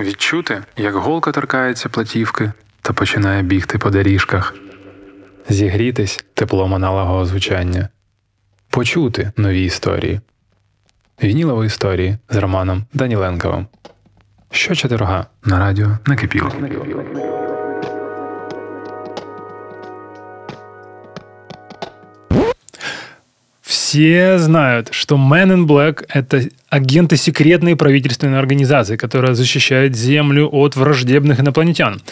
Відчути, як голка торкається платівки та починає бігти по доріжках, зігрітись теплом аналогового звучання, почути нові історії. Вінілові історії з Романом Даніленковим. Щочетверга на радіо накипіло. Все знают, что Men in Black — это агенты секретной правительственной организации, которая защищает Землю от враждебных инопланетян.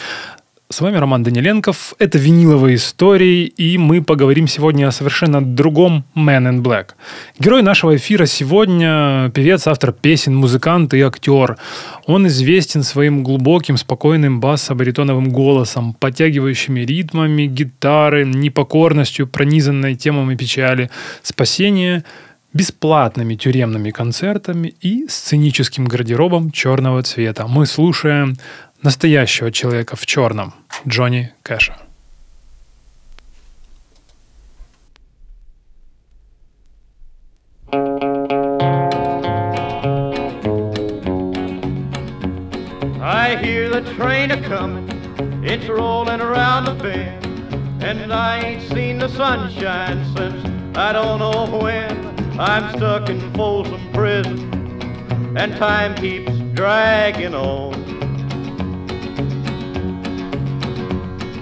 С вами Роман Даниленков. Это виниловые истории, и мы поговорим сегодня о совершенно другом Man in Black. Герой нашего эфира сегодня – певец, автор песен, музыкант и актер. Он известен своим глубоким, спокойным бас-баритоновым голосом, подтягивающими ритмами гитары, непокорностью, пронизанной темами печали, спасения бесплатными тюремными концертами и сценическим гардеробом черного цвета. Мы слушаем настоящего человека в черном Джонни Кэша. I hear the train a comin', it's rolling around the bend, and I ain't seen the sunshine since I don't know when. I'm stuck in Folsom Prison, and time keeps dragging on.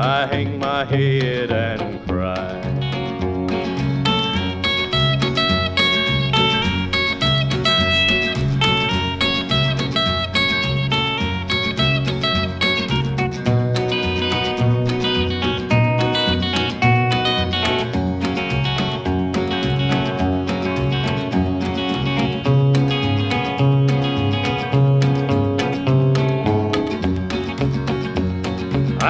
I hang my head and cry.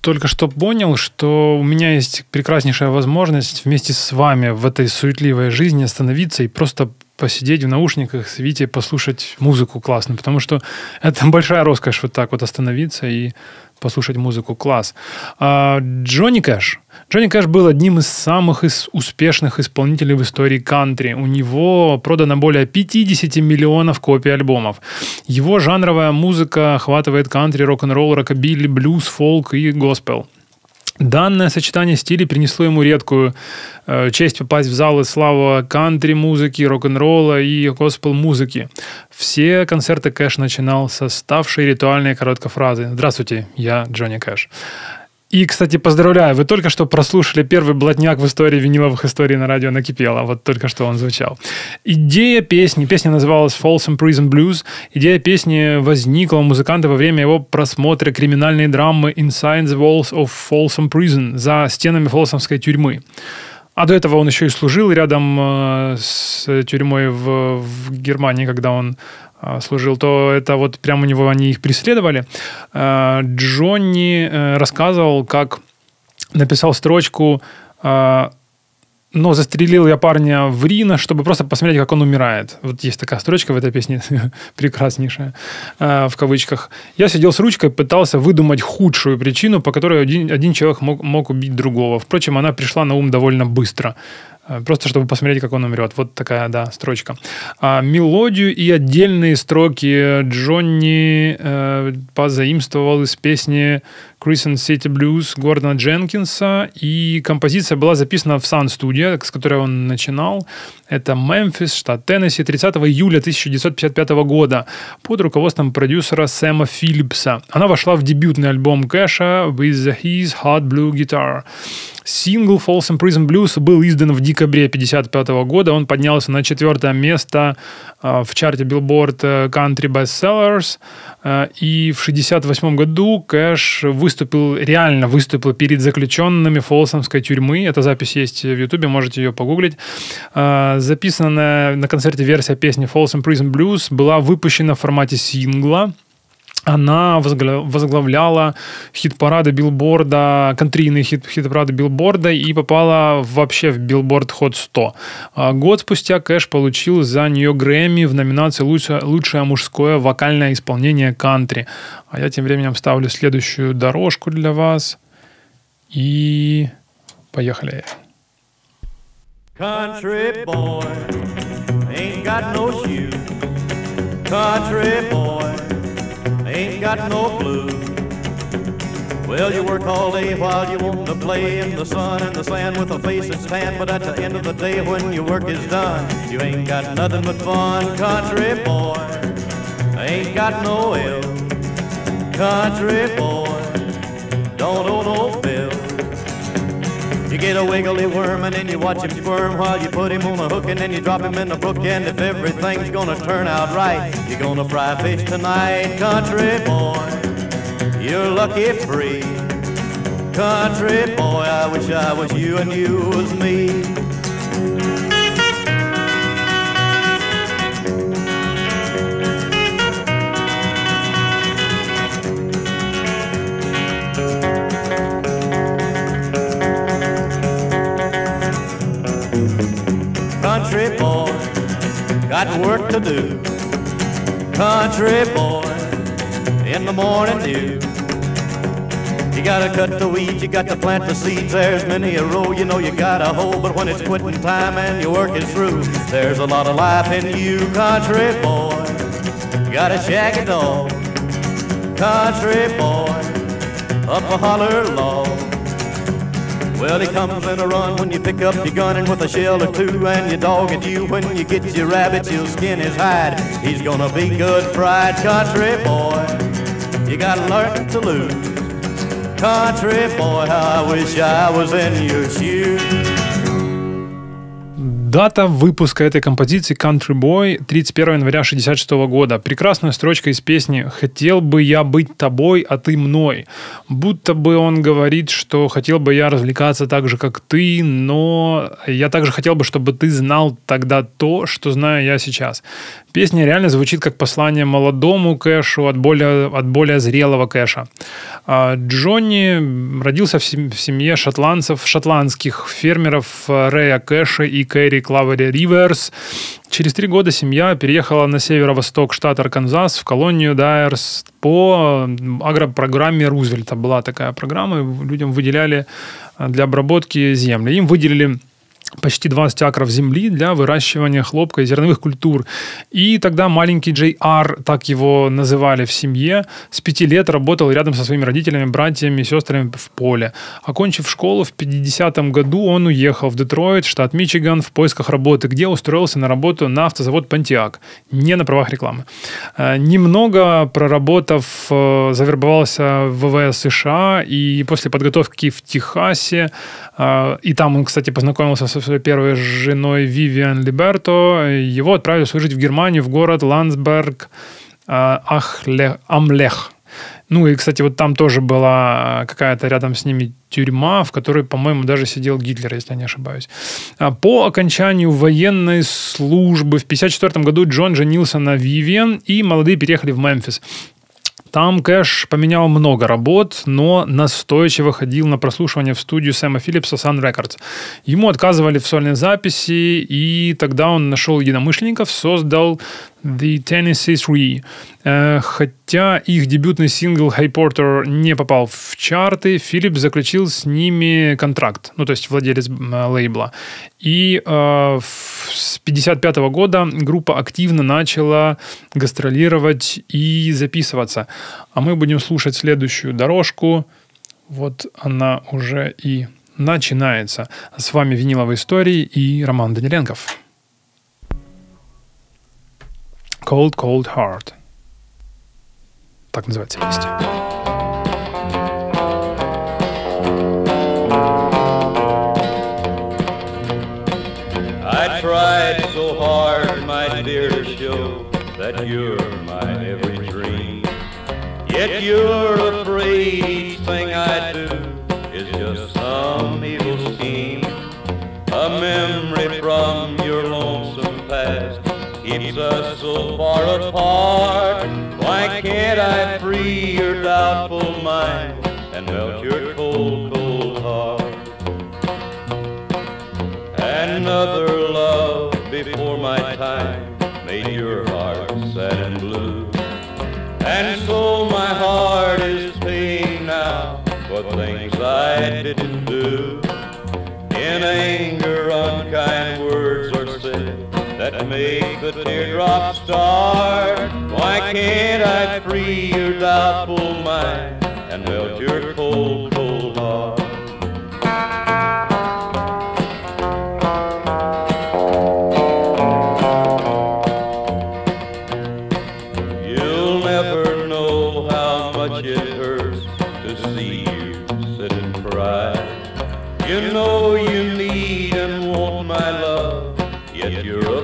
только что понял, что у меня есть прекраснейшая возможность вместе с вами в этой суетливой жизни остановиться и просто посидеть в наушниках, с Витей, послушать музыку классную, потому что это большая роскошь вот так вот остановиться и послушать музыку. Класс. А, Джонни Кэш. Джонни Кэш был одним из самых из успешных исполнителей в истории кантри. У него продано более 50 миллионов копий альбомов. Его жанровая музыка охватывает кантри, рок-н-ролл, рокобилли, блюз, фолк и госпел. Данное сочетание стилей принесло ему редкую э, честь попасть в залы славы кантри-музыки, рок-н-ролла и госпел-музыки. Все концерты Кэш начинал со ставшей ритуальной короткой фразы «Здравствуйте, я Джонни Кэш». И, кстати, поздравляю, вы только что прослушали первый блатняк в истории виниловых историй на радио накипело. Вот только что он звучал. Идея песни, песня называлась Folsom Prison Blues. Идея песни возникла у музыканта во время его просмотра криминальной драмы Inside the Walls of Folsom Prison за стенами Фолсомской тюрьмы. А до этого он еще и служил рядом э, с тюрьмой в, в Германии, когда он служил, то это вот прямо у него они их преследовали. Э, Джонни э, рассказывал, как написал строчку э, но застрелил я парня в Рино, чтобы просто посмотреть, как он умирает. Вот есть такая строчка в этой песне, прекраснейшая, в кавычках. Я сидел с ручкой, пытался выдумать худшую причину, по которой один, один человек мог, мог убить другого. Впрочем, она пришла на ум довольно быстро. Э, просто чтобы посмотреть, как он умрет. Вот такая, да, строчка. А мелодию и отдельные строки Джонни э, позаимствовал из песни Crescent City Blues Гордона Дженкинса, и композиция была записана в Sun Studio, с которой он начинал. Это Мемфис, штат Теннесси, 30 июля 1955 года под руководством продюсера Сэма Филлипса. Она вошла в дебютный альбом Кэша With His Hot Blue Guitar. Сингл Folsom Prison Blues был издан в декабре 1955 года. Он поднялся на четвертое место э, в чарте Billboard э, Country Bestsellers. Э, и в 1968 году Кэш выступил, реально выступил перед заключенными Фолсомской тюрьмы. Эта запись есть в Ютубе, можете ее погуглить. Записанная на концерте версия песни Folsom Prison Blues была выпущена в формате сингла она возглавляла хит-парады билборда, кантрийные хит, хит-парады билборда и попала вообще в Billboard Hot 100. А год спустя Кэш получил за нее Грэмми в номинации «Лучшее, «Лучшее мужское вокальное исполнение кантри». А я тем временем ставлю следующую дорожку для вас. И поехали. Country boy ain't got no shoes. Country boy ain't got no blues. Well, you work all day while you want to play in the sun and the sand with a face that's tan, but at the end of the day when your work is done, you ain't got nothing but fun, country boy. Ain't got no ill, country boy. Don't owe no bill. You get a wiggly worm and then you watch him squirm while you put him on a hook and then you drop him in the brook. And if everything's gonna turn out right, you're gonna fry fish tonight, country boy. You're lucky free, country boy. I wish I was you and you was me. Work to do. Country boy, in the morning dew. You gotta cut the weeds, you got to plant the seeds. There's many a row you know you gotta hold, but when it's quitting time and your work is through, there's a lot of life in you, country boy. You gotta a shaggy dog, country boy, up a holler log. Well, he comes in a run when you pick up your gun and with a shell or two, and your dog at you. When you get your rabbit, you'll skin his hide. He's gonna be good fried country boy. You gotta learn to lose. Country boy, I wish I was in your shoes. Дата выпуска этой композиции Country Boy 31 января 66 года. Прекрасная строчка из песни «Хотел бы я быть тобой, а ты мной». Будто бы он говорит, что хотел бы я развлекаться так же, как ты, но я также хотел бы, чтобы ты знал тогда то, что знаю я сейчас. Песня реально звучит как послание молодому Кэшу от более, от более зрелого Кэша. А Джонни родился в семье шотландцев, шотландских фермеров Рэя Кэша и Кэрри Клавери Риверс. Через три года семья переехала на северо-восток штата Арканзас в колонию Дайерс по агропрограмме Рузвельта. Была такая программа, людям выделяли для обработки земли. Им выделили почти 20 акров земли для выращивания хлопка и зерновых культур. И тогда маленький Ар, так его называли в семье, с пяти лет работал рядом со своими родителями, братьями и сестрами в поле. Окончив школу в 50-м году, он уехал в Детройт, штат Мичиган, в поисках работы, где устроился на работу на автозавод «Пантиак», не на правах рекламы. Э, немного проработав, э, завербовался в ВВС США и после подготовки в Техасе, и там он, кстати, познакомился со своей первой женой Вивиан Либерто. Его отправили служить в Германию, в город Ландсберг, Ахлех, Амлех Ну и, кстати, вот там тоже была какая-то рядом с ними тюрьма, в которой, по-моему, даже сидел Гитлер, если я не ошибаюсь. А по окончанию военной службы в 1954 году Джон женился на Вивиан, и молодые переехали в Мемфис. Там Кэш поменял много работ, но настойчиво ходил на прослушивание в студию Сэма Филлипса Sun Records. Ему отказывали в сольной записи, и тогда он нашел единомышленников, создал The Tennessee Three. Э, хотя их дебютный сингл Hey Porter не попал в чарты, Филипп заключил с ними контракт, ну то есть владелец лейбла. И э, с 55 года группа активно начала гастролировать и записываться. А мы будем слушать следующую дорожку. Вот она уже и начинается. С вами «Виниловые истории» и Роман Даниленков. Cold Cold Heart. Так называется песня. I tried so hard, my dear, to show that you're my every dream. Yet you're afraid each thing I do is just some evil scheme. A memory keeps us so far apart. Why can't I free your doubtful mind and melt your cold, cold heart? Another love before my time made your heart sad and blue. And so my heart is paying now for things I didn't do. In anger, unkind words that make the teardrops start. Why can't I free your doubtful mind and melt your cold,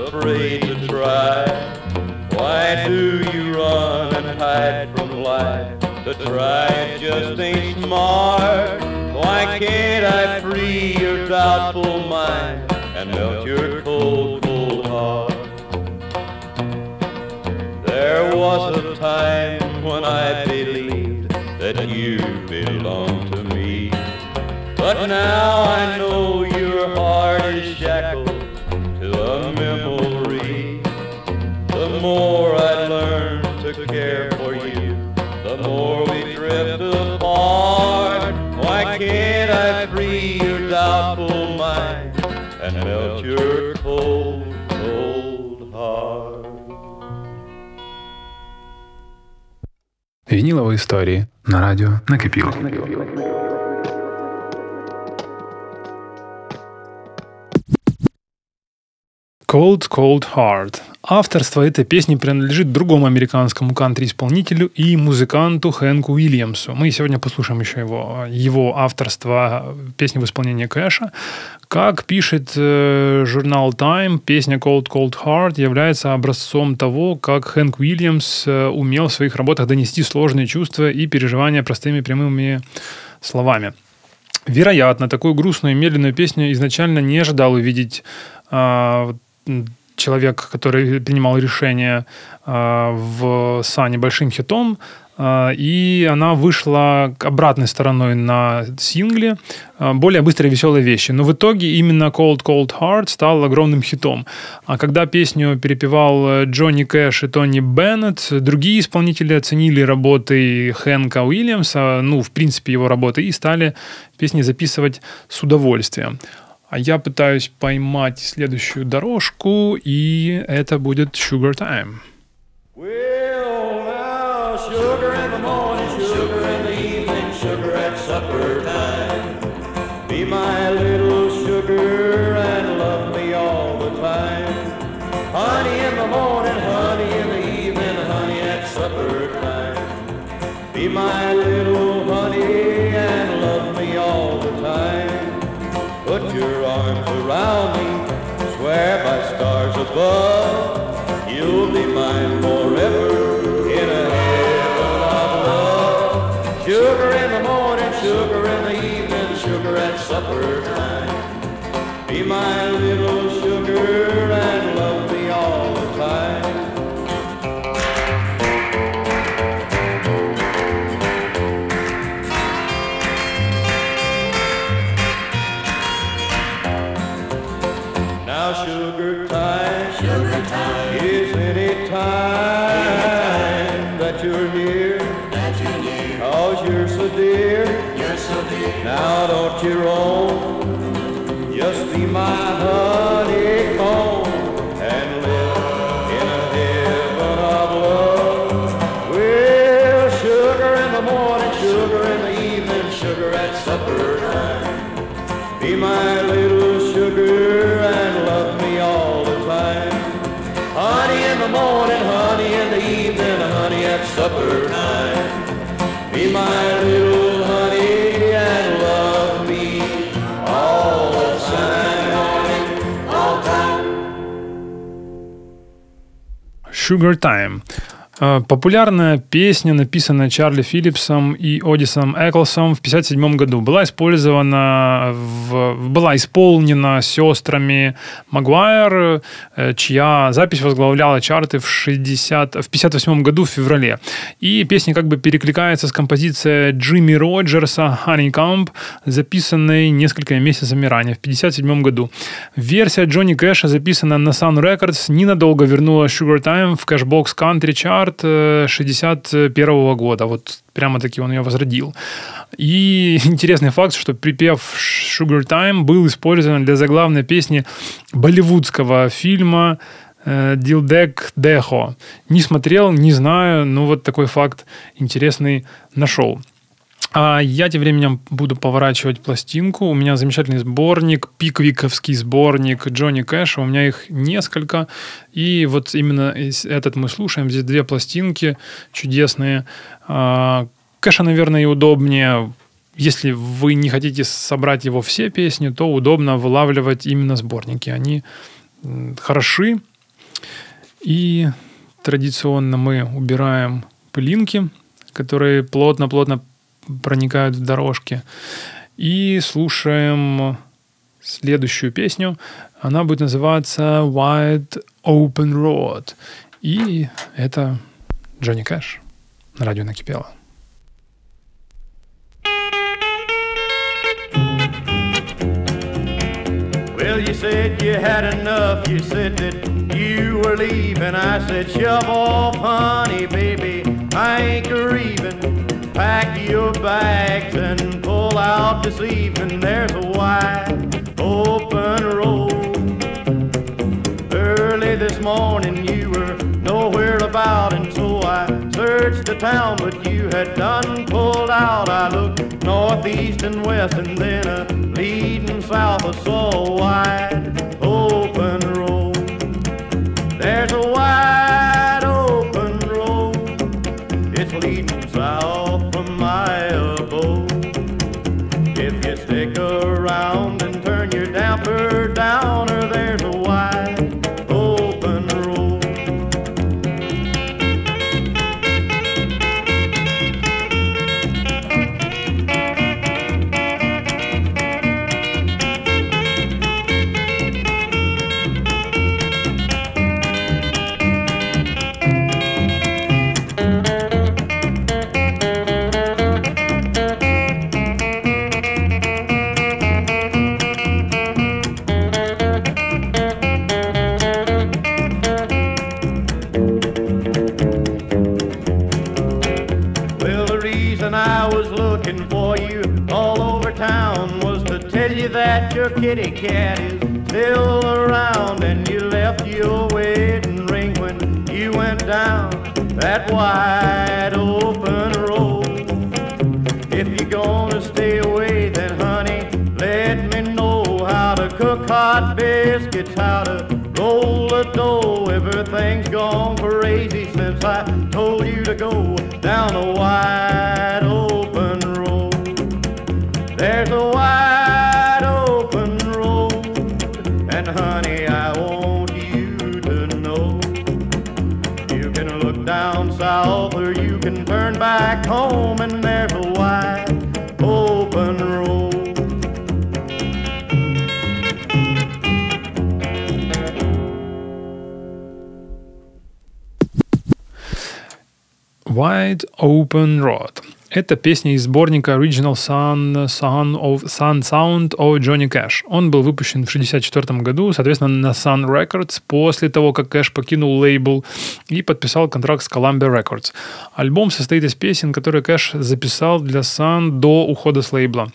afraid to try. Why do you run and hide from life? To try just ain't smart. Why can't I free your doubtful mind and melt your cold, cold heart? There was a time when I believed that you belonged to me. But now I know Вінілові історії на радіо накипіло. Cold Cold Heart. Авторство этой песни принадлежит другому американскому кантри-исполнителю и музыканту Хэнку Уильямсу. Мы сегодня послушаем еще его, его авторство песни в исполнении Кэша. Как пишет э, журнал Time, песня Cold Cold Heart является образцом того, как Хэнк Уильямс э, умел в своих работах донести сложные чувства и переживания простыми прямыми словами. Вероятно, такую грустную и медленную песню изначально не ожидал увидеть а, человек, который принимал решение а, в Сане большим хитом, а, и она вышла обратной стороной на сингле а, более быстрые веселые вещи. Но в итоге именно Cold Cold Heart стал огромным хитом. А когда песню перепевал Джонни Кэш и Тони Беннет, другие исполнители оценили работы Хэнка Уильямса, ну, в принципе, его работы, и стали песни записывать с удовольствием. А я пытаюсь поймать следующую дорожку, и это будет Sugar Time. Supper time. Be my little sugar and Now don't you roam. Just be my honeycomb and live in a heaven of love. Well, sugar in the morning, sugar in the evening, sugar at supper time. Be my little sugar and love me all the time. Honey in the morning, honey in the evening, honey at supper time. Be my Sugar Time. Э, Популярная песня, написанная Чарли Филлипсом и Одисом Эклсом в 1957 году, была использована, в, была исполнена сестрами Магуайр, э, чья запись возглавляла чарты в, 60, в 58 году в феврале. И песня как бы перекликается с композицией Джимми Роджерса «Honeycomb», записанной несколькими месяцами ранее, в 1957 году. Версия Джонни Кэша, записанная на Sun Records, ненадолго вернула Sugar Time в Cashbox Country Chart э, 61 года. Вот прямо-таки он ее возродил. И интересный факт, что припев Sugar Time был использован для заглавной песни болливудского фильма э, Дилдек Дехо. Не смотрел, не знаю, но вот такой факт интересный нашел. А я тем временем буду поворачивать пластинку. У меня замечательный сборник, пиквиковский сборник Джонни Кэша. У меня их несколько. И вот именно этот мы слушаем. Здесь две пластинки чудесные. А, Кэша, наверное, и удобнее. Если вы не хотите собрать его все песни, то удобно вылавливать именно сборники. Они хороши. И традиционно мы убираем пылинки, которые плотно-плотно проникают в дорожки. И слушаем следующую песню. Она будет называться Wide Open Road. И это Джонни Кэш на радио накипело. Well, you said you had enough. You said that you were leaving. I said, shove off, honey, baby. I ain't grieving. Pack your bags and pull out this evening. There's a wide open road. Early this morning you were nowhere about, and so I searched the town, but you had done pulled out. I looked northeast and west, and then a leading south. I saw a wide open Wide Open Road. Это песня из сборника Original Sun, Sun, of, Sun Sound of Johnny Cash. Он был выпущен в 1964 году, соответственно, на Sun Records, после того, как Кэш покинул лейбл и подписал контракт с Columbia Records. Альбом состоит из песен, которые Кэш записал для Sun до ухода с лейбла.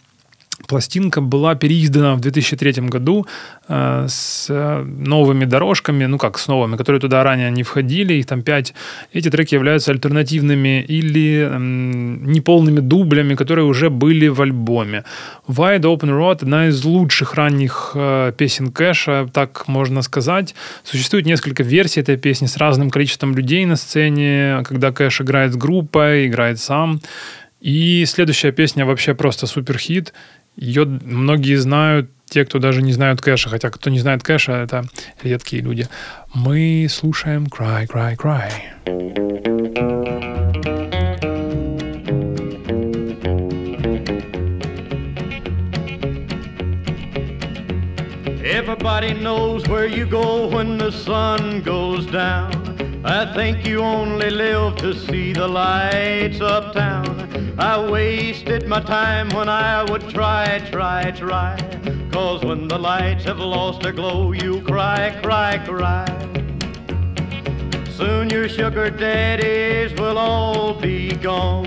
Пластинка была переиздана в 2003 году э, с новыми дорожками, ну как с новыми, которые туда ранее не входили, их там пять. Эти треки являются альтернативными или э, неполными дублями, которые уже были в альбоме. Wide Open Road — одна из лучших ранних э, песен Кэша, так можно сказать. Существует несколько версий этой песни с разным количеством людей на сцене, когда Кэш играет с группой, играет сам. И следующая песня вообще просто супер хит. Ее многие знают, те, кто даже не знают кэша, хотя кто не знает кэша, это редкие люди. Мы слушаем Cry, Cry, Cry. Everybody knows where you go when the sun goes down. I think you only live to see the lights uptown. I wasted my time when I would try, try, try. Cause when the lights have lost their glow, you cry, cry, cry. Soon your sugar daddies will all be gone.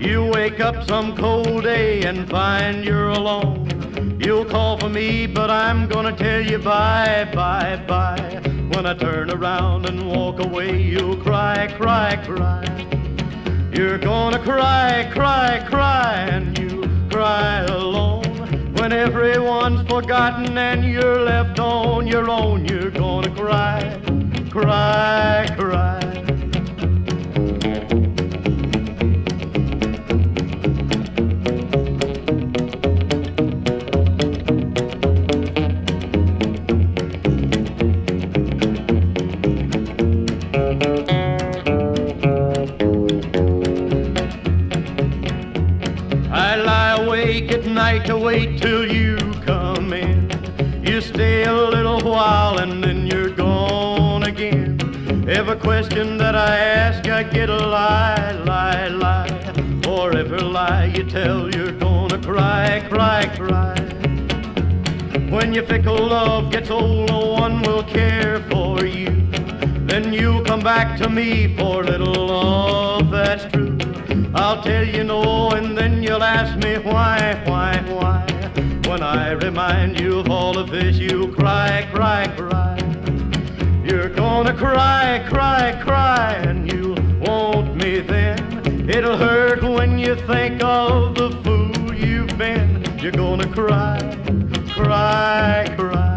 You wake up some cold day and find you're alone. You'll call for me, but I'm gonna tell you bye, bye, bye. When I turn around and walk away, you'll cry, cry, cry. You're gonna cry, cry, cry, and you cry alone. When everyone's forgotten and you're left on your own, you're gonna cry, cry, cry. Night to wait till you come in. You stay a little while and then you're gone again. Every question that I ask, I get a lie, lie, lie. For every lie you tell, you're gonna cry, cry, cry. When your fickle love gets old, no one will care for you. Then you'll come back to me for a little love that's true. I'll tell you no, and then you'll ask me why, why, why. When I remind you of all of this, you cry, cry, cry. You're gonna cry, cry, cry, and you want me then. It'll hurt when you think of the fool you've been. You're gonna cry, cry, cry.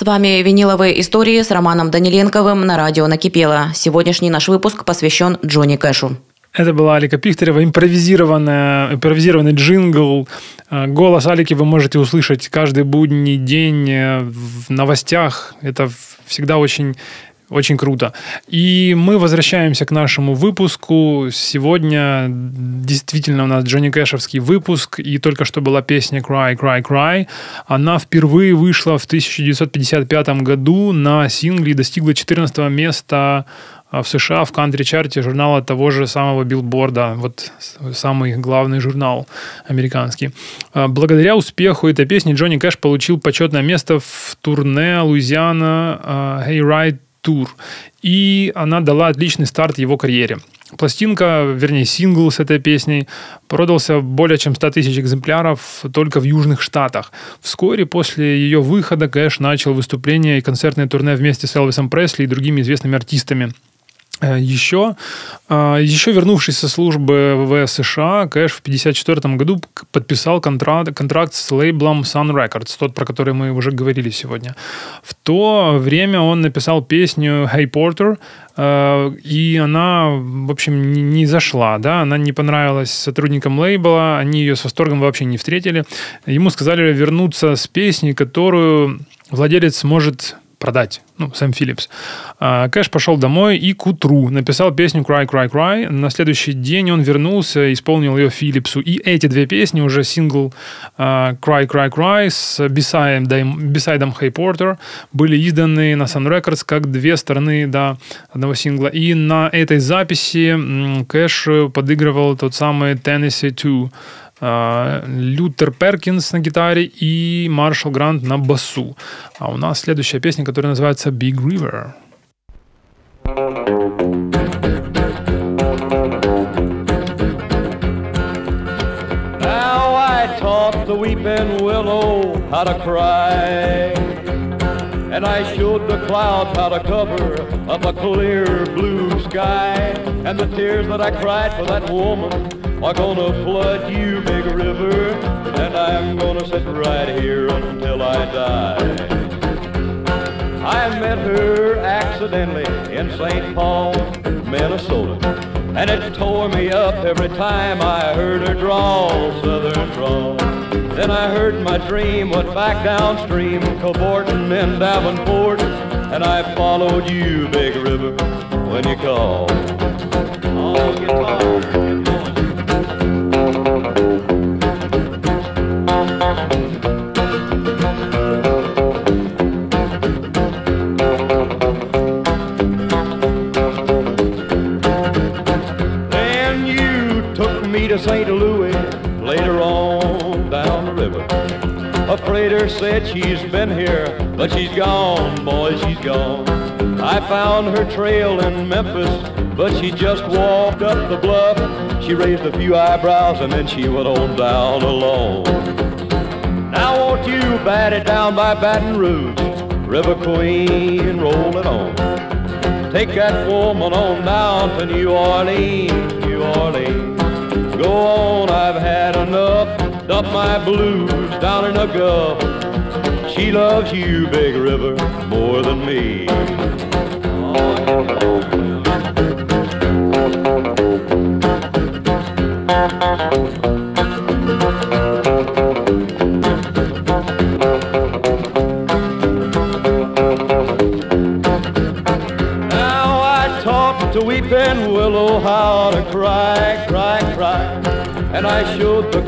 С вами «Виниловые истории» с Романом Даниленковым на радио «Накипело». Сегодняшний наш выпуск посвящен Джонни Кэшу. Это была Алика Пихтерева, импровизированная, импровизированный джингл. Э, Голос Алики вы можете услышать каждый будний день э, в новостях. Это всегда очень очень круто. И мы возвращаемся к нашему выпуску. Сегодня действительно у нас Джонни Кэшевский выпуск, и только что была песня «Cry, Cry, Cry». Она впервые вышла в 1955 году на сингле и достигла 14 места в США в кантри-чарте журнала того же самого Билборда, вот самый главный журнал американский. Благодаря успеху этой песни Джонни Кэш получил почетное место в турне Луизиана Hey Ride тур. И она дала отличный старт его карьере. Пластинка, вернее, сингл с этой песней продался более чем 100 тысяч экземпляров только в Южных Штатах. Вскоре после ее выхода Кэш начал выступления и концертные турне вместе с Элвисом Пресли и другими известными артистами. Еще, еще вернувшись со службы в США, Кэш в 1954 году подписал контракт, контракт с лейблом Sun Records, тот, про который мы уже говорили сегодня. В то время он написал песню «Hey Porter», и она, в общем, не зашла, да, она не понравилась сотрудникам лейбла, они ее с восторгом вообще не встретили. Ему сказали вернуться с песней, которую владелец может продать, ну, Сэм Филлипс. А, Кэш пошел домой и к утру написал песню «Cry, Cry, Cry». На следующий день он вернулся, исполнил ее Филлипсу. И эти две песни, уже сингл а, «Cry, Cry, Cry» с бисайдом, Hey Porter, были изданы на Sun Records как две стороны да, одного сингла. И на этой записи Кэш подыгрывал тот самый Tennessee 2 а, Лютер Перкинс на гитаре и Маршал Грант на басу. А у нас следующая песня, которая называется Big River. Now I taught the weeping willow how to cry. And I showed the clouds how to cover up a clear blue sky. And the tears that I cried for that woman are gonna flood you, big river. And I'm gonna sit right here until I die. I met her accidentally in St. Paul, Minnesota. And it tore me up every time I heard her drawl, southern drawl. Then I heard my dream went back downstream, cavorting in Davenport. And I followed you, big river, when you called. St. Louis later on down the river. A freighter said she's been here, but she's gone, boy, she's gone. I found her trail in Memphis, but she just walked up the bluff. She raised a few eyebrows and then she went on down alone. Now won't you bat it down by Baton Rouge, River Queen, roll it on. Take that woman on down to New Orleans, New Orleans. Go on, I've had enough. Dump my blues down in a Gulf. She loves you, Big River, more than me.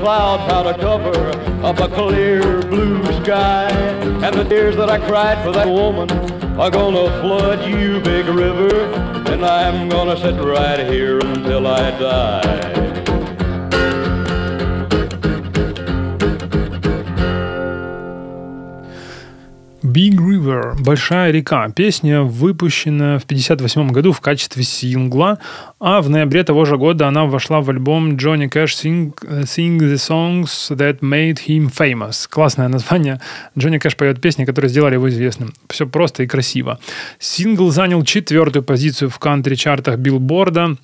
Clouds how to cover up a clear blue sky. And the tears that I cried for that woman are gonna flood you, big river. And I'm gonna sit right here until I die. Большая река. Песня выпущена в 1958 году в качестве сингла, а в ноябре того же года она вошла в альбом Johnny Cash Sing, Sing the Songs That Made Him Famous. Классное название. Джонни Кэш поет песни, которые сделали его известным. Все просто и красиво. Сингл занял четвертую позицию в кантри-чартах билборда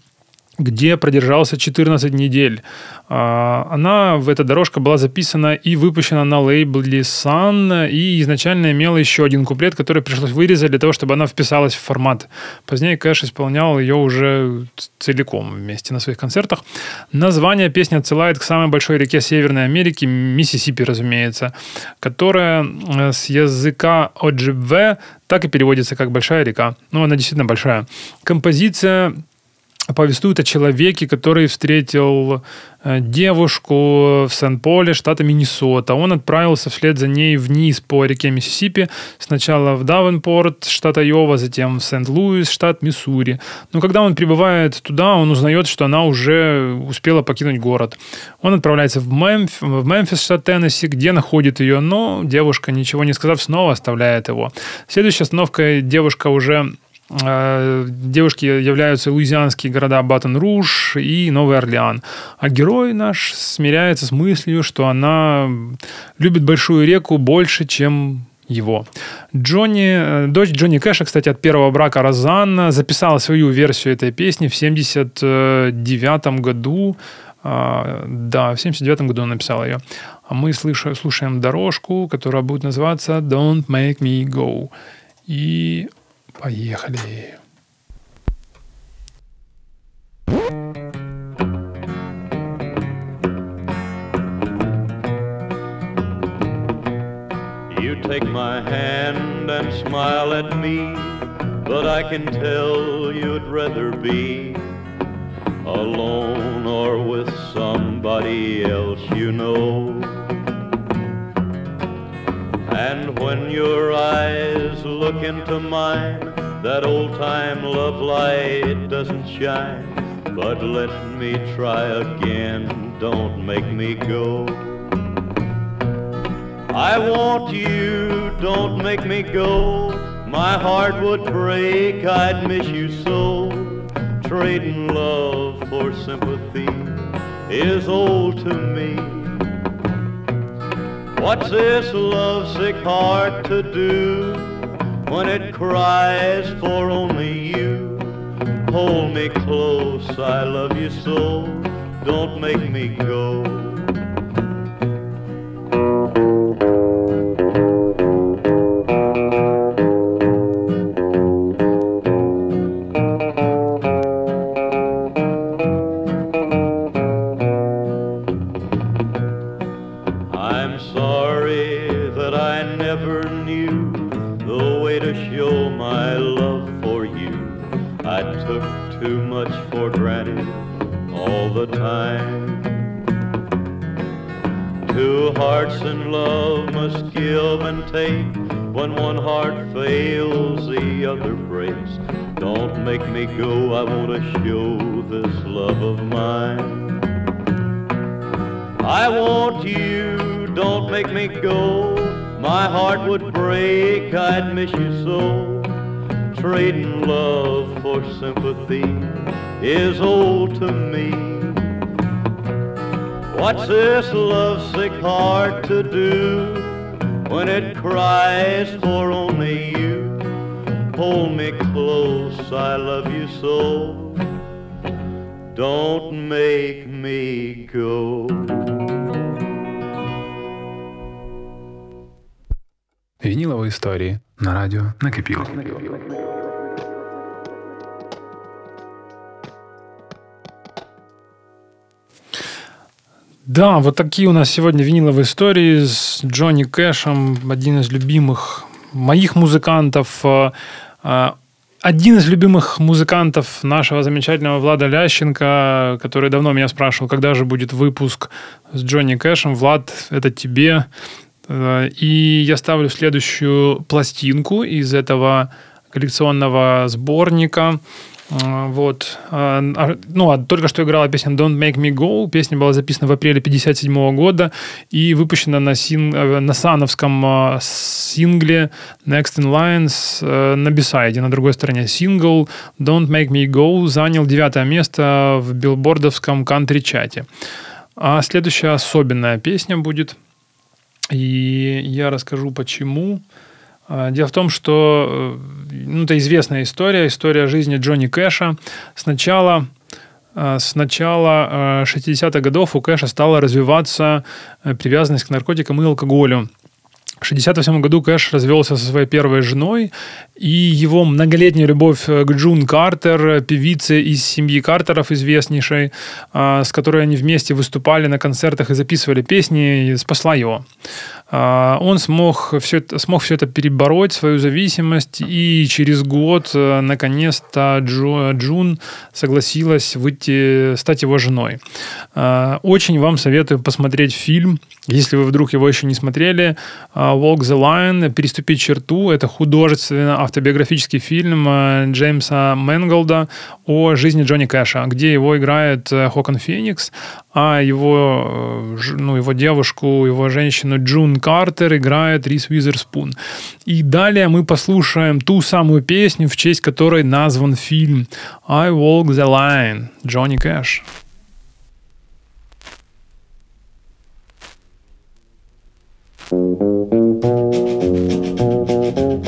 где продержался 14 недель. А, Она, в эта дорожка была записана и выпущена на лейбле Sun, и изначально имела еще один куплет, который пришлось вырезать для того, чтобы она вписалась в формат. Позднее Кэш исполнял ее уже целиком вместе на своих концертах. Название песни отсылает к самой большой реке Северной Америки, Миссисипи, разумеется, которая э, с языка Оджибве так и переводится как «большая река». Ну, она действительно большая. Композиция повествует о человеке, который встретил э, девушку в Сен-Поле, штата Миннесота. Он отправился вслед за ней вниз по реке Миссисипи, сначала в Давенпорт, штат Айова, затем в Сент-Луис, штат Миссури. Но когда он прибывает туда, он узнает, что она уже успела покинуть город. Он отправляется в, Мемф... в Мемфис, штат Теннесси, где находит ее, но девушка, ничего не сказав, снова оставляет его. Следующей остановкой девушка уже девушки являются луизианские города Батон-Руж и Новый Орлеан. А герой наш смиряется с мыслью, что она любит большую реку больше, чем его. Джонни, э, дочь Джонни Кэша, кстати, от первого брака Розанна, записала свою версию этой песни в 79 году. А, Да, в 79 году он написал ее. А мы слыша- слушаем дорожку, которая будет называться «Don't Make Me Go». И поехали. You take my hand turn and smile at me, but I can tell you'd rather be alone or with somebody else you know. And when your eyes look into mine, that old time love light doesn't shine. But let me try again, don't make me go. I want you, don't make me go. My heart would break, I'd miss you so. Trading love for sympathy is old to me. What's this lovesick heart to do when it cries for only you? Hold me close, I love you so. Don't make me go. this lovesick heart to do when it cries for only you? Hold me close, I love you so. Don't make me go. Вінілові історії на радіо накипіло. Да, вот такие у нас сегодня виниловые истории с Джонни Кэшем, один из любимых моих музыкантов, э, э, один из любимых музыкантов нашего замечательного Влада Лященко, который давно меня спрашивал, когда же будет выпуск с Джонни Кэшем. Влад, это тебе. Э, И я ставлю следующую пластинку из этого коллекционного сборника. Вот. А, а, Ну, а только что играла песня Don't Make Me Go. Песня была записана в апреле 57 года и выпущена на, син... э, на сановском э, сингле Next in Lines э, на бисайде, на другой стороне. Сингл Don't Make Me Go занял девятое место в билбордовском кантри-чате. А следующая особенная песня будет – и я расскажу, почему. А, Дело в том, что э, ну, это известная история, история жизни Джонни Кэша. Сначала, с начала э, 60-х годов у Кэша стала развиваться э, привязанность к наркотикам и алкоголю. В 1968 году Кэш развелся со своей первой женой, и его многолетняя любовь э, к Джун Картер, певице из семьи Картеров известнейшей, а, с которой они вместе выступали на концертах и записывали песни, спасла его. А, Он смог все, это, смог все это перебороть, свою зависимость, и через год, э, наконец-то, Джо- Джун согласилась выйти, стать его женой. А, Очень вам советую посмотреть фильм, если вы вдруг его еще не смотрели, а, «Walk the Line», «Переступить черту». Это художественно автобиографический фильм э, Джеймса Мэнголда о жизни Джонни Кэша, где его играет э, Хокон Феникс, а его, ну, его девушку, его женщину Джун Картер играет Рис Уизерспун. И далее мы послушаем ту самую песню, в честь которой назван фильм «I Walk the Line» Джонни Кэш. I keep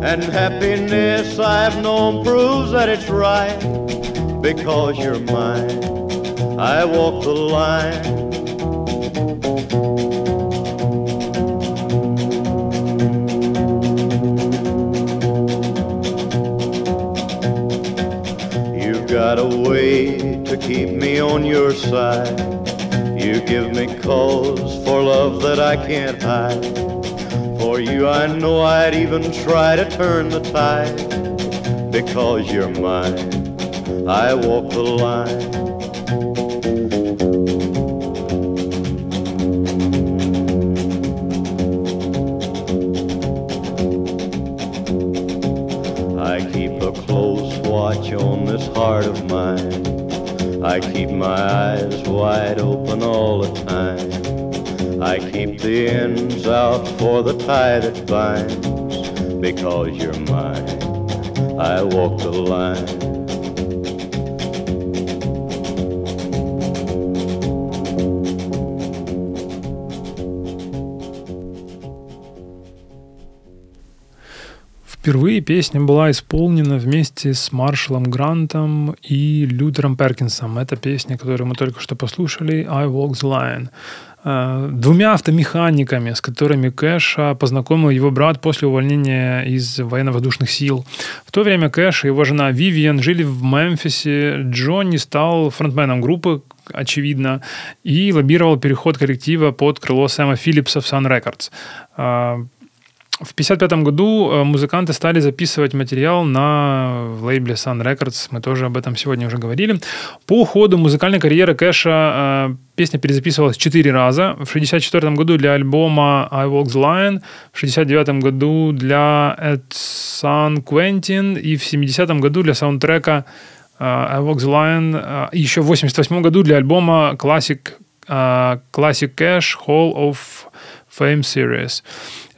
And happiness I've known proves that it's right because you're mine. I walk the line. You've got a way to keep me on your side. You give me cause for love that I can't hide. You, I know I'd even try to turn the tide. Because you're mine, I walk the line. Tie that binds. Because you're mine, I walk the line. Впервые песня была исполнена вместе с Маршалом Грантом и Лютером Перкинсом. Это песня, которую мы только что послушали, «I Walk the Line». Э, Двумя автомеханиками, с которыми Кэша познакомил его брат после увольнения из военно-воздушных сил. В то время Кэш и его жена Вивиан жили в Мемфисе. Джонни стал фронтменом группы, очевидно, и лоббировал переход коллектива под крыло Сэма Филлипса в Sun Records. В 1955 году э, музыканты стали записывать материал на лейбле Sun Records. Мы тоже об этом сегодня уже говорили. По ходу музыкальной карьеры Кэша э, песня перезаписывалась четыре раза. В 1964 году для альбома I Walk the Line, в 1969 году для At San Quentin и в 70 году для саундтрека э, I Walk the Line, еще в 88 году для альбома Classic, Classic Cash Hall of Fame Series.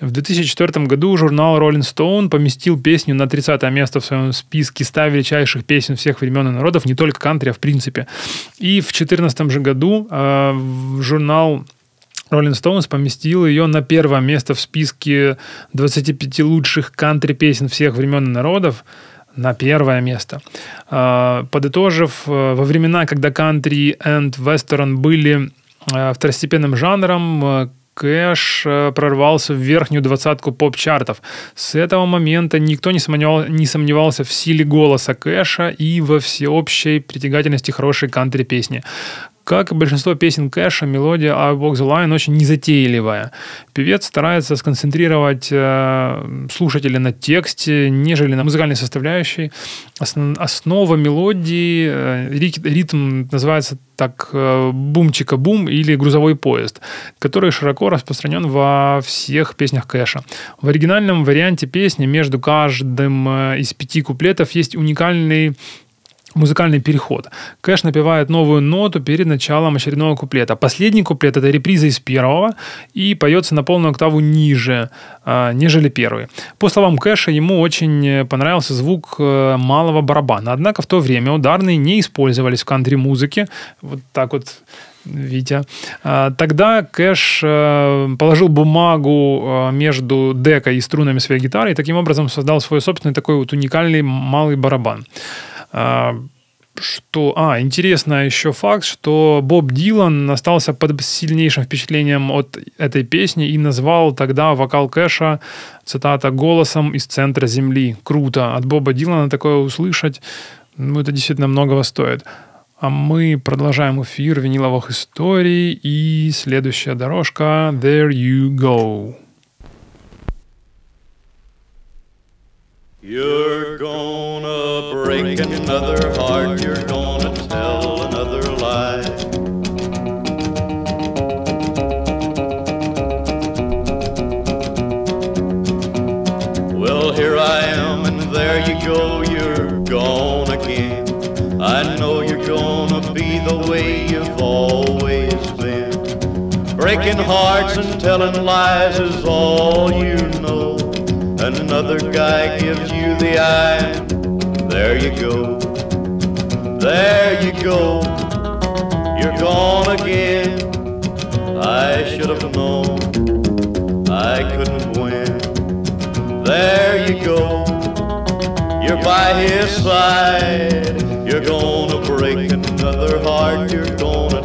В 2004 году журнал Rolling Stone поместил песню на 30 место в своем списке 100 величайших песен всех времен и народов, не только кантри, а в принципе. И в 2014 же году э, журнал Rolling Stones поместил ее на первое место в списке 25 лучших кантри-песен всех времен и народов на первое место. Э, Подытожив, э, во времена, когда кантри и вестерн были э, второстепенным жанром, э, Кэш э, прорвался в верхнюю двадцатку поп-чартов. С этого момента никто не, сомневал- не сомневался в силе голоса Кэша и во всеобщей притягательности хорошей кантри-песни. Как и большинство песен Кэша, мелодия I Walk the Line очень незатейливая. Певец старается сконцентрировать э, слушателя на тексте, нежели на музыкальной составляющей. Основ- основа мелодии, э, ри- ритм называется так э, бумчика-бум или грузовой поезд, который широко распространен во всех песнях Кэша. В оригинальном варианте песни между каждым э, из пяти куплетов есть уникальный музыкальный переход. Кэш напевает новую ноту перед началом очередного куплета. Последний куплет — это реприза из первого и поется на полную октаву ниже, а, нежели первый. По словам Кэша, ему очень понравился звук э, малого барабана. Однако в то время ударные не использовались в кантри-музыке. Вот так вот Витя. А, Тогда Кэш э, положил бумагу э, между декой и струнами своей гитары и таким образом создал свой собственный такой вот уникальный малый барабан. А, Что, а, интересно еще факт, что Боб Дилан остался под сильнейшим впечатлением от этой песни и назвал тогда вокал Кэша, цитата, «голосом из центра земли». Круто. От Боба Дилана такое услышать, ну, это действительно многого стоит. А мы продолжаем эфир виниловых историй и следующая дорожка There You Go. You're gonna break another heart, you're gonna tell another lie. Well, here I am, and there you go, you're gone again. I know you're gonna be the way you've always been. Breaking hearts and telling lies is all you know. Another guy gives you the eye. There you go. There you go. You're gone again. I should have known I couldn't win. There you go. You're by his side. You're gonna break another heart. You're gonna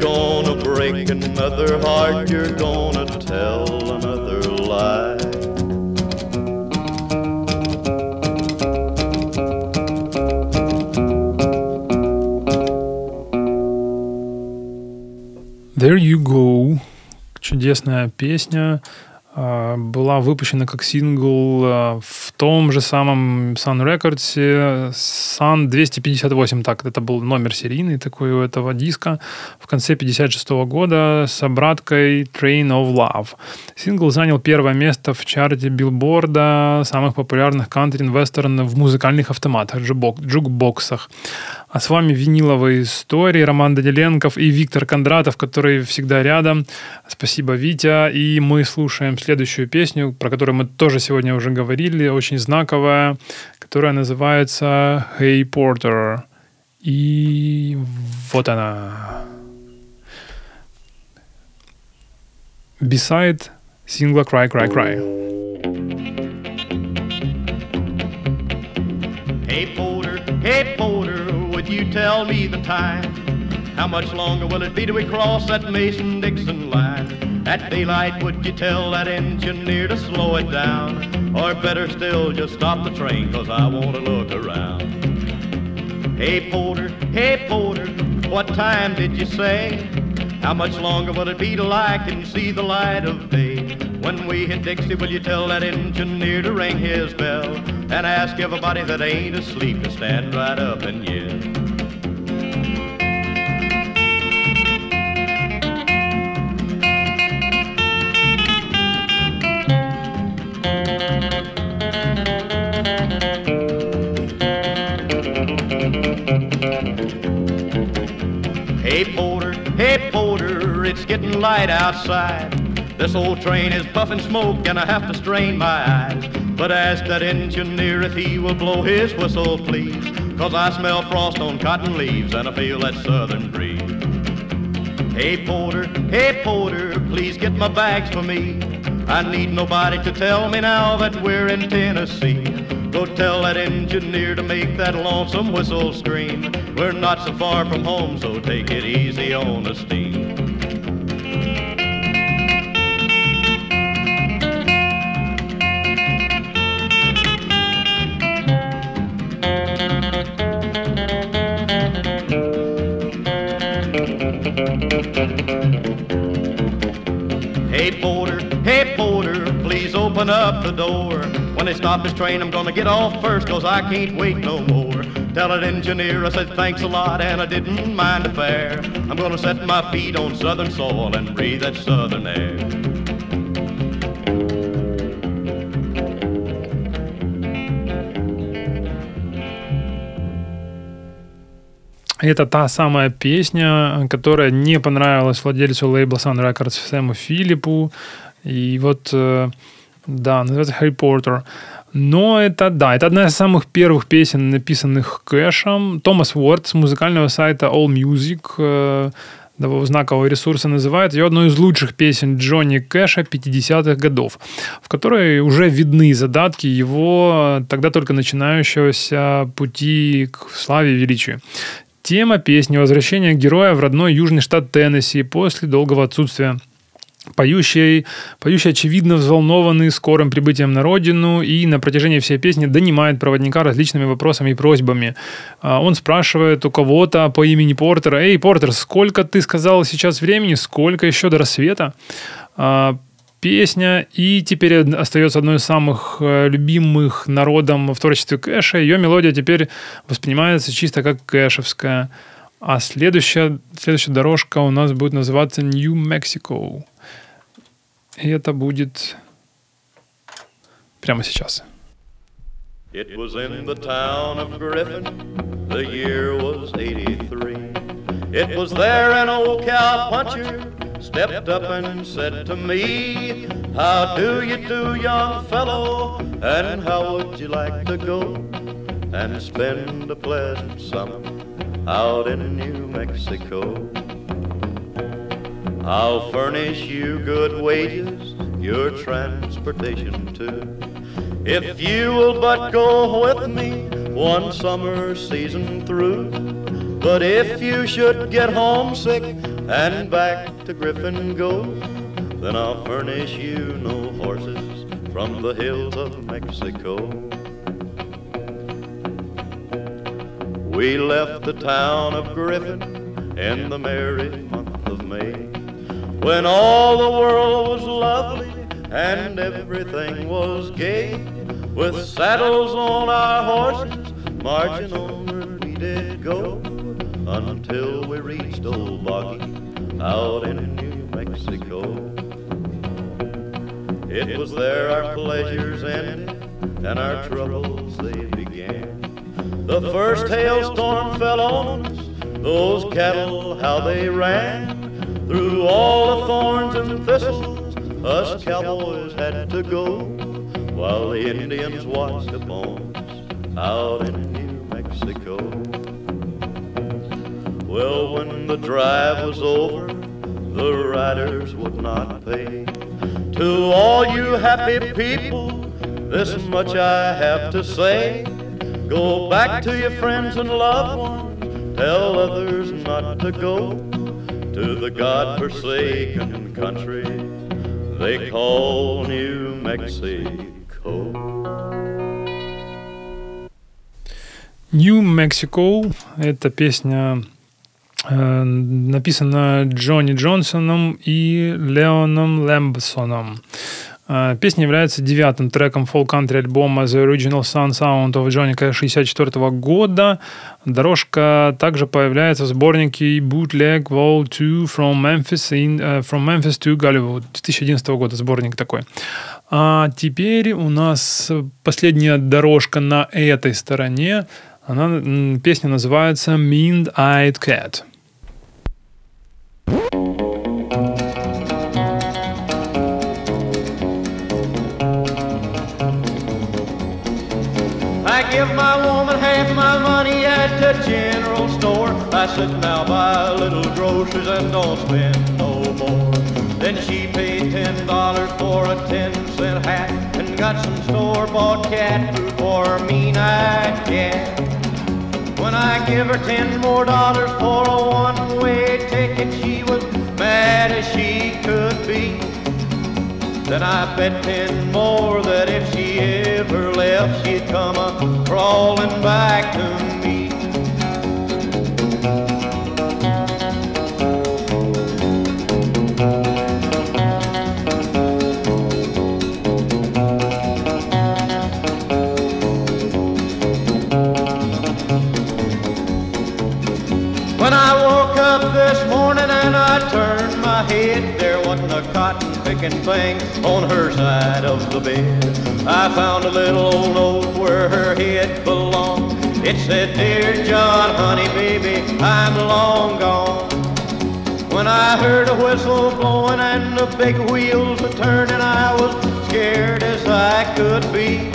gonna break another heart. You're gonna tell another lie. There You Go. Чудесная песня. а, Была выпущена как сингл а, в том же самом Sun Records Sun 258. Так, это был номер серийный такой у этого диска. В конце 56 года с обраткой Train of Love. Сингл занял первое место в чарте билборда самых популярных кантри-вестерн в музыкальных автоматах, джукбоксах. А с вами виниловые истории. Роман Даниленков и Виктор Кондратов, который всегда рядом. Спасибо, Витя. И мы слушаем следующую песню, про которую мы тоже сегодня уже говорили, очень знаковая, которая называется «Hey Porter». И вот она. Beside сингла «Cry, Cry, Cry». Hey Porter, hey Porter, you tell me the time? How much longer will it be till we cross that Mason-Dixon line? At daylight, would you tell that engineer to slow it down? Or better still, just stop the train, cause I want to look around. Hey Porter, hey Porter, what time did you say? How much longer will it be till I can see the light of day? When we hit Dixie, will you tell that engineer to ring his bell and ask everybody that ain't asleep to stand right up and yell? Hey Porter, hey Porter, it's getting light outside. This old train is puffing smoke and I have to strain my eyes. But ask that engineer if he will blow his whistle, please. Cause I smell frost on cotton leaves and I feel that southern breeze. Hey Porter, hey Porter, please get my bags for me. I need nobody to tell me now that we're in Tennessee. Go tell that engineer to make that lonesome whistle scream. We're not so far from home, so take it easy on the steam. Hey Porter, hey Porter, please open up the door. Stop his train. I'm gonna get off first, cause I can't wait no more. Tell that engineer I said thanks a lot and I didn't mind the fare. I'm gonna set my feet on southern soil and breathe that southern air. Это та самая песня, которая не понравилась владельцу лейбла Sun Records Сэму Филиппу. И вот, э, да, называется Harry Potter. Но это, да, это одна из самых первых песен, написанных Кэшем. Томас Уорд с музыкального сайта All Music, э, знакового ресурса, называет ее одной из лучших песен Джонни Кэша 50-х годов, в которой уже видны задатки его тогда только начинающегося пути к славе и величию. Тема песни «Возвращение героя в родной южный штат Теннесси после долгого отсутствия Поющий, поющий, очевидно, взволнованный скорым прибытием на родину и на протяжении всей песни донимает проводника различными вопросами и просьбами. А, он спрашивает у кого-то по имени Портера, «Эй, Портер, сколько ты сказал сейчас времени? Сколько еще до рассвета?» а, Песня и теперь остается одной из самых э, любимых народом в творчестве Кэша. Ее мелодия теперь воспринимается чисто как кэшевская. А следующая, следующая дорожка у нас будет называться New Mexico. И это будет прямо сейчас. It was in the town of Griffin, the year was 83. It was there an old cowpuncher stepped up and said to me, How do you do, young fellow, and how would you like to go and spend a pleasant summer out in New Mexico? I'll furnish you good wages, your transportation too. If you will but go with me one summer season through. But if you should get homesick and back to Griffin go, then I'll furnish you no horses from the hills of Mexico. We left the town of Griffin in the merry month of May, when all the world was lovely and everything was gay, with saddles on our horses, marching on we did go, until we reached Old Boggy out in New Mexico. It was there our pleasures ended and our troubles they began. The first hailstorm fell on us, those cattle how they ran. Through all the thorns and thistles, us cowboys had to go, while the Indians watched upon us out in New Mexico. Well, when the drive was over, the riders would not pay. To all you happy people, this much I have to say. Go back to your friends and loved ones, tell others not to go to the God-forsaken country they call New Mexico. New Mexico — это песня, э, написана Джонни Джонсоном и Леоном Лэмбсоном. Э, Песня является девятым треком фолк-кантри альбома The Original Sun Sound of Cash 64 года. Дорожка также появляется в сборнике Bootleg Vol 2 From Memphis, in, uh, From Memphis to Gollywood 2011 года, сборник такой. А теперь у нас последняя дорожка на этой стороне. Она, песня называется Mean Eyed Cat. I give my woman half my money at the general store. I said, now buy a little groceries and don't spend no more. Then she paid ten dollars for a ten cent hat and got some store bought cat food for mean eyed cat. When I give her ten more dollars for a one way ticket, she was mad as she could be. Then I bet ten more that if she ever left, she'd come a crawling back to picking thing on her side of the bed. I found a little old note where her head belonged. It said, Dear John, honey, baby, I'm long gone. When I heard a whistle blowing and the big wheels a turning, I was scared as I could be.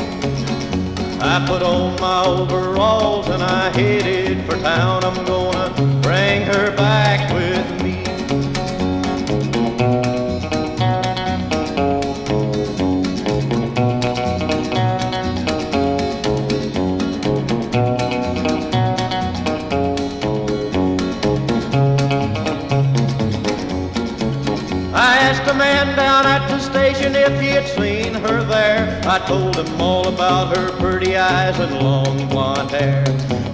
I put on my overalls and I headed for town. I'm gonna bring her back I told him all about her pretty eyes and long blonde hair.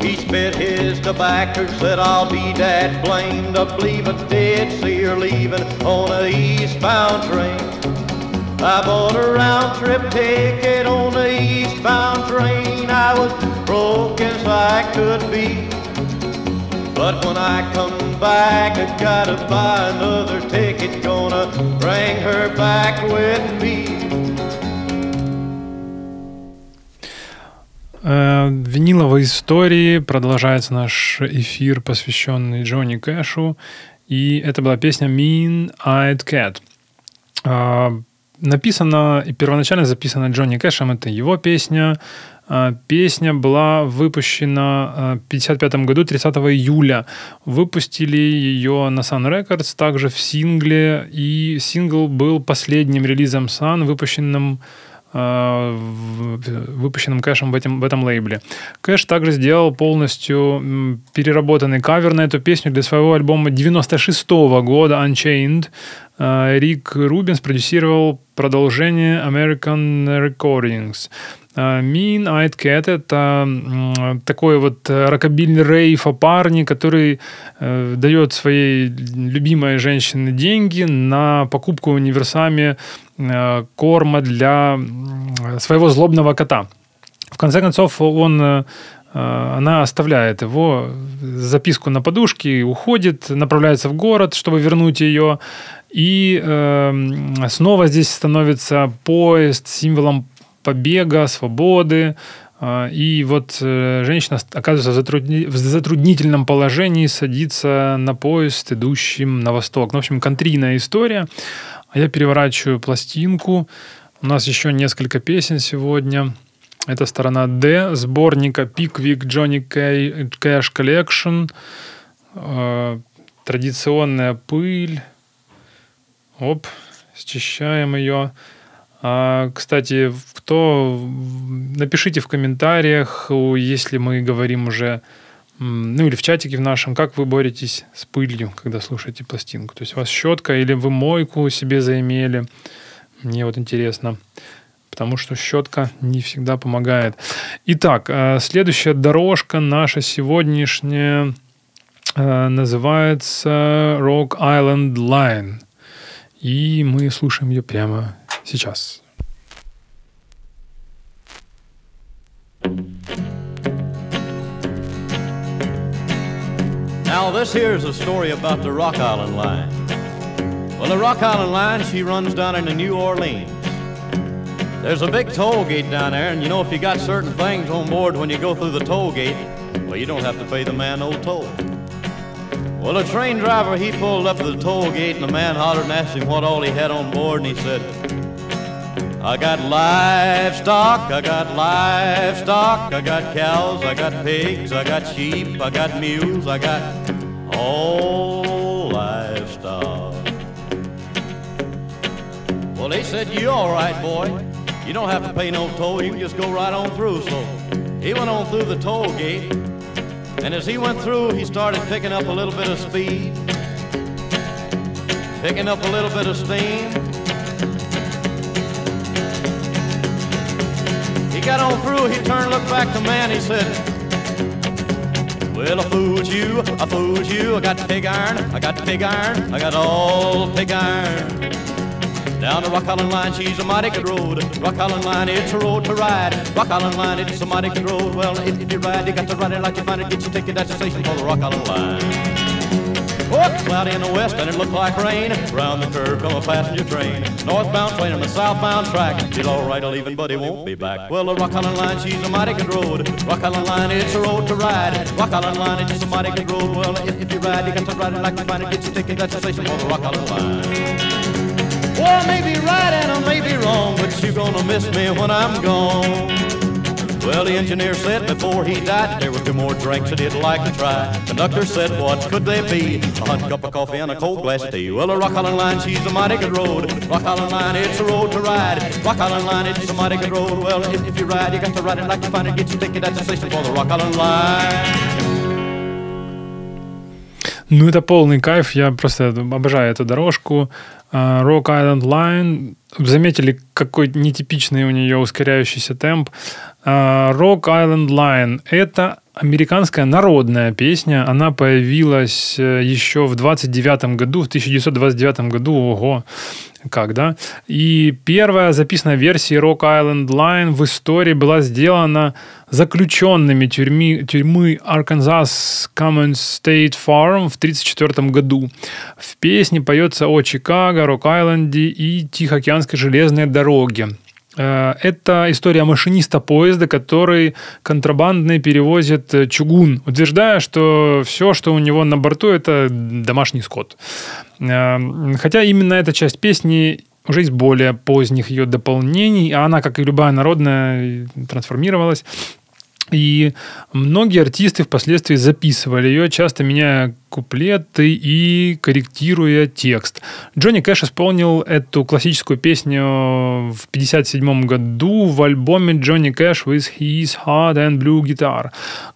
He spit his tobacco, said I'll be dad blamed. I believe I did see her leaving on a eastbound train. I bought a round trip ticket on the eastbound train. I was broke as I could be. But when I come back, I gotta buy another ticket. Gonna bring her back with me. Виниловые истории. Продолжается наш эфир, посвященный Джонни Кэшу. И это была песня Mean Eyed Cat. А, Написана и первоначально записана Джонни Кэшем. Это его песня. А, Песня была выпущена в 1955 году, 30 июля. Выпустили ее на Sun Records, также в сингле. И сингл был последним релизом Sun, выпущенным в- выпущенным Кэшем в, этом, в этом лейбле. Кэш также сделал полностью переработанный кавер на эту песню для своего альбома 96 года Unchained. А, Рик Рубин спродюсировал продолжение American Recordings. А, Mean Eyed Cat — это такой вот рокобильный рейв о парне, который э, дает своей любимой женщине деньги на покупку в универсаме э, корма для своего злобного кота. В конце концов, он, э, она оставляет его записку на подушке, уходит, направляется в город, чтобы вернуть ее. И э, снова здесь становится поезд символом побега, свободы. А, И вот э, женщина оказывается в, затрудни- в затруднительном положении, садится на поезд, идущим на восток. Ну, в общем, контрийная история. Я переворачиваю пластинку. У нас еще несколько песен сегодня. Это сторона D сборника Ca- Cash Collection. Э, Традиционная пыль. Оп, счищаем ее. А, кстати, кто напишите в комментариях, если мы говорим уже, ну или в чатике в нашем, как вы боретесь с пылью, когда слушаете пластинку. То есть у вас щетка или вы мойку себе заимели. Мне вот интересно, потому что щетка не всегда помогает. Итак, э, следующая дорожка наша сегодняшняя э, называется Rock Island Line. И мы слушаем ее прямо сейчас. Now, this here is a story about the Rock Island Line. Well, the Rock Island Line, she runs down into New Orleans. There's a big toll gate down there, and you know, if you got certain things on board when you go through the toll gate, well, you don't have to pay the man no toll. Well, the train driver, he pulled up to the toll gate, and the man hollered and asked him what all he had on board, and he said, I got livestock, I got livestock, I got cows, I got pigs, I got sheep, I got mules, I got all livestock. Well, they said, You all right, boy. You don't have to pay no toll, you can just go right on through. So he went on through the toll gate, and as he went through, he started picking up a little bit of speed, picking up a little bit of steam. He got on through, he turned, looked back to man, he said, Well, I fooled you, I fooled you, I got pig iron, I got pig iron, I got all pig iron. Down the Rock Island Line, she's a mighty good road. Rock Island Line, it's a road to ride. Rock Island Line, it's a mighty good road. Well, if, if you ride, you got to ride it like you find it. Get your ticket at the station for the Rock Island Line. Oh, cloudy in the west and it looked like rain. Round the curve come a passenger train. Northbound train on the southbound track. She's all right I'll leaving, but he won't be back. Well, the Rock Island Line, she's a mighty good road. Rock Island Line, it's a road to ride. Rock Island Line, it's just a mighty good road. Well, if, if you ride, you got to ride it like you find it. Get your ticket, that's the station for the Rock Island Line. Well, I may be right and I may be wrong, but you're gonna miss me when I'm gone. Well, the engineer said before he died there were two more drinks that he'd like to try. Conductor said, what could they be? A hot cup of coffee and a cold glass of tea. Well, the Rock Island Line, she's a mighty good road. Rock Island Line, it's a road to ride. Rock Island Line, it's a mighty good road. Well, if, if you ride, you got to ride it like you find it. Get your ticket at the station for the Rock Island Line. Ну, это полный кайф. Я просто обожаю эту дорожку. А, Rock Island Line. Заметили, какой нетипичный у нее ускоряющийся темп. А, Rock Island Line – это американская народная песня. Она появилась э, еще в 29 году, в 1929 году. Ого, как, да? И первая записанная версия Rock Island Line в истории была сделана заключенными тюрьмы, тюрьмы Arkansas Common State Farm в 1934 году. В песне поется о Чикаго, Рок-Айленде и Тихоокеанской железной дороге. Э, это история машиниста поезда, который контрабандный перевозит э, чугун, утверждая, что все, что у него на борту, это домашний скот. Э, хотя именно эта часть песни уже из более поздних ее дополнений, а она, как и любая народная, трансформировалась. И многие артисты впоследствии записывали ее, часто меняя куплеты и корректируя текст. Джонни Кэш исполнил эту классическую песню в 1957 году в альбоме Джонни Кэш with His Hard and Blue Guitar,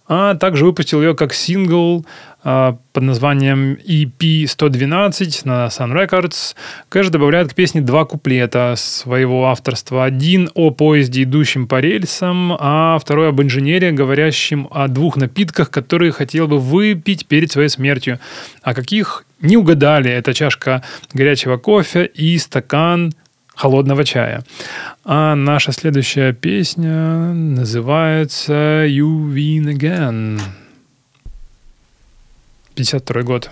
а также выпустил ее как сингл под названием EP-112 на Sun Records. Кэш добавляет к песне два куплета своего авторства. Один о поезде, идущем по рельсам, а второй об инженере, говорящем о двух напитках, которые хотел бы выпить перед своей смертью. А каких не угадали. Это чашка горячего кофе и стакан холодного чая. А наша следующая песня называется «You Win Again». 52 год.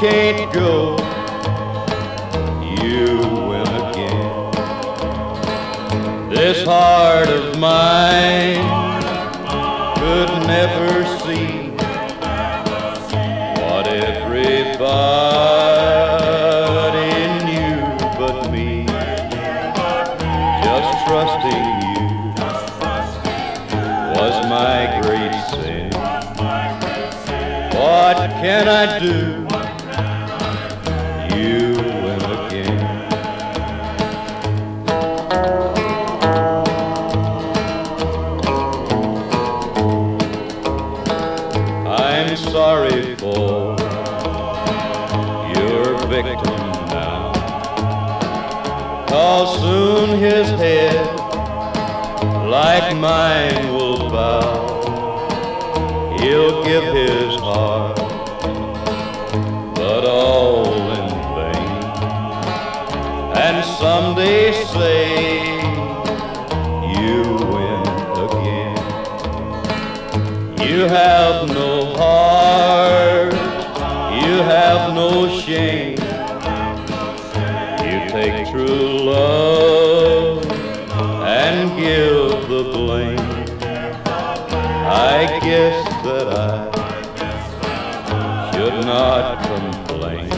Can't go. You win again. This heart of mine could never see what everybody knew but me. Just trusting you was my great sin. What can I do? His head, like mine, will bow. He'll give his heart, but all in vain. And someday say, you win again. You have no heart, you have no shame. And give the blame. I guess that I should not complain.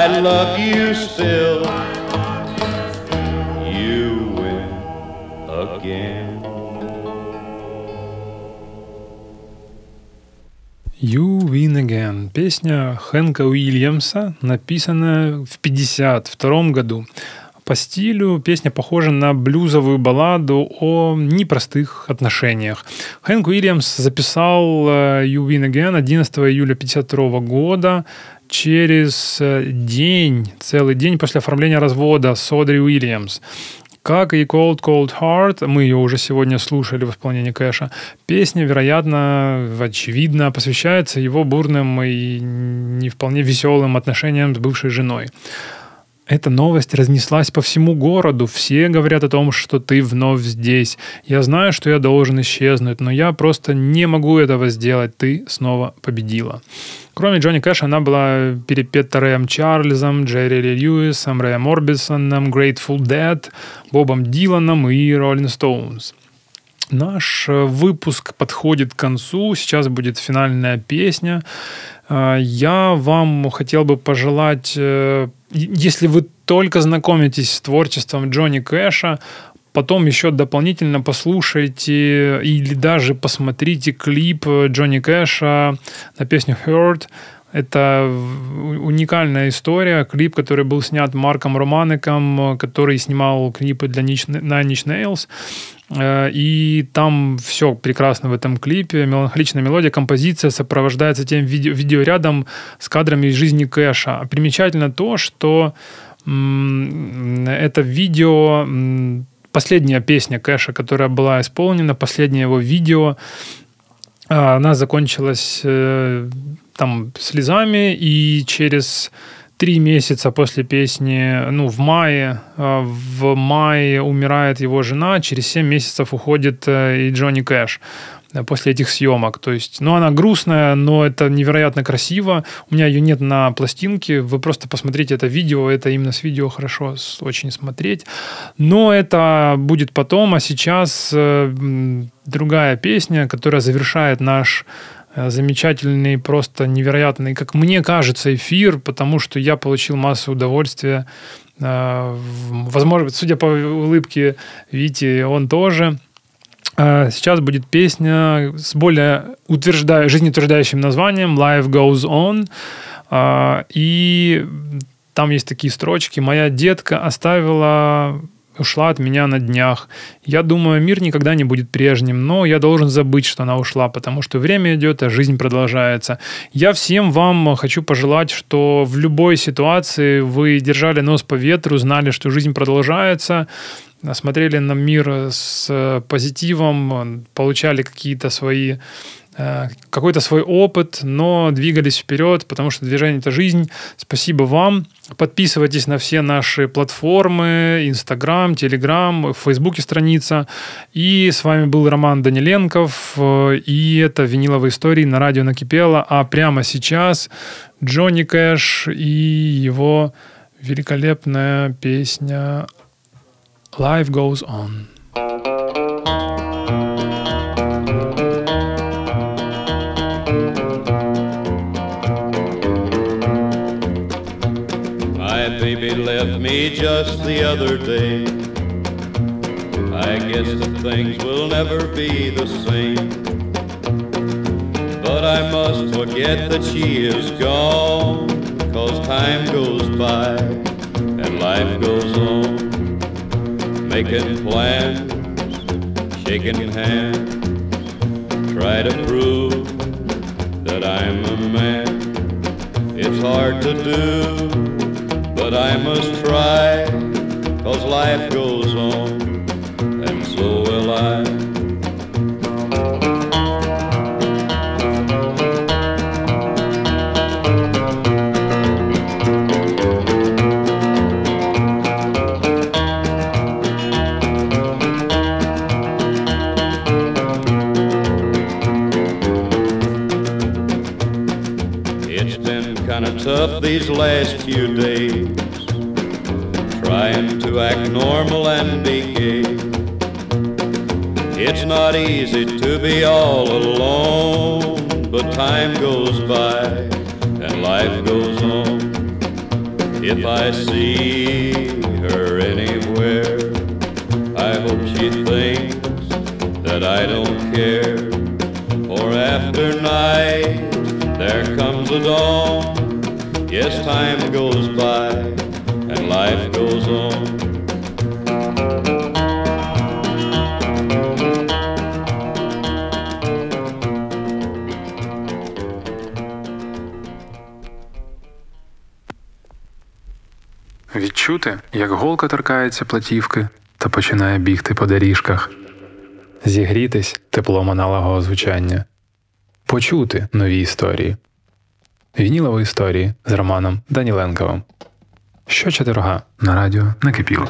I love you still. You win again. You Win Again. Песня Хэнка Уильямса, написанная в 1952 году. По стилю песня похожа на блюзовую балладу о непростых отношениях. Хэнк Уильямс записал э, You Win Again 11 июля 1952 года, через э, день, целый день после оформления развода с Одри Уильямс. Как и Cold Cold Heart, мы ее уже сегодня слушали в исполнении Кэша, песня, вероятно, очевидно, посвящается его бурным и не вполне веселым отношениям с бывшей женой. Эта новость разнеслась по всему городу. Все говорят о том, что ты вновь здесь. Я знаю, что я должен исчезнуть, но я просто не могу этого сделать. Ты снова победила. Кроме Джонни Кэша, она была перепета Рэем Чарльзом, Джерри Ли Льюисом, Рэем Орбисоном, Grateful Dead, Бобом Диланом и Роллинг Стоунс. Наш э, выпуск подходит к концу. Сейчас будет финальная песня. Э, я вам хотел бы пожелать, э, если вы только знакомитесь с творчеством Джонни Кэша, потом еще дополнительно послушайте или даже посмотрите клип Джонни Кэша на песню Hurt. Это уникальная история. Клип, который был снят Марком Романиком, который снимал клипы для Nine Inch Nails. Э, и там все прекрасно в этом клипе. Меланхоличная мелодия, композиция сопровождается тем видео, видеорядом с кадрами из жизни Кэша. Примечательно то, что это видео, последняя песня Кэша, которая была исполнена, последнее его видео, а, она закончилась э, там слезами, и через три месяца после песни, ну, в мае, э, в мае умирает его жена, через семь месяцев уходит э, и Джонни Кэш э, после этих съемок. То есть, ну, она грустная, но это невероятно красиво. У меня ее нет на пластинке. Вы просто посмотрите это видео. Это именно с видео хорошо очень смотреть. Но это будет потом, а сейчас другая песня, которая завершает наш замечательный, просто невероятный, как мне кажется, эфир, потому что я получил массу удовольствия. Э, возможно, судя по улыбке Вити, он тоже. Э, сейчас будет песня с более утверждая, жизнеутверждающим названием «Life Goes On». И там есть такие строчки. «Моя детка оставила ушла от меня на днях. Я думаю, мир никогда не будет прежним, но я должен забыть, что она ушла, потому что время идет, а жизнь продолжается. Я всем вам хочу пожелать, что в любой ситуации вы держали нос по ветру, знали, что жизнь продолжается, смотрели на мир с позитивом, получали какие-то свои какой-то свой опыт, но двигались вперед, потому что движение – это жизнь. Спасибо вам. Подписывайтесь на все наши платформы, Инстаграм, Телеграм, в Фейсбуке страница. И с вами был Роман Даниленков, э, и это «Виниловые истории» на радио «Накипело». А прямо сейчас Джонни Кэш и его великолепная песня «Life Goes On». Left me just the other day. I guess that things will never be the same. But I must forget that she is gone, cause time goes by and life goes on. Making plans, shaking hands, try to prove that I'm a man. It's hard to do but I must try, cause life goes on, and so will I. It's been kinda tough these last few days, to act normal and be gay. It's not easy to be all alone, but time goes by and life goes on. If I see her anywhere, I hope she thinks that I don't care. For after night, there comes a dawn Yes, time goes by and life goes on. Як голка торкається платівки та починає бігти по доріжках, зігрітись теплом аналогового звучання, почути нові історії. Вінілові історії з Романом Даніленковим. Щочетверга на радіо накипіло.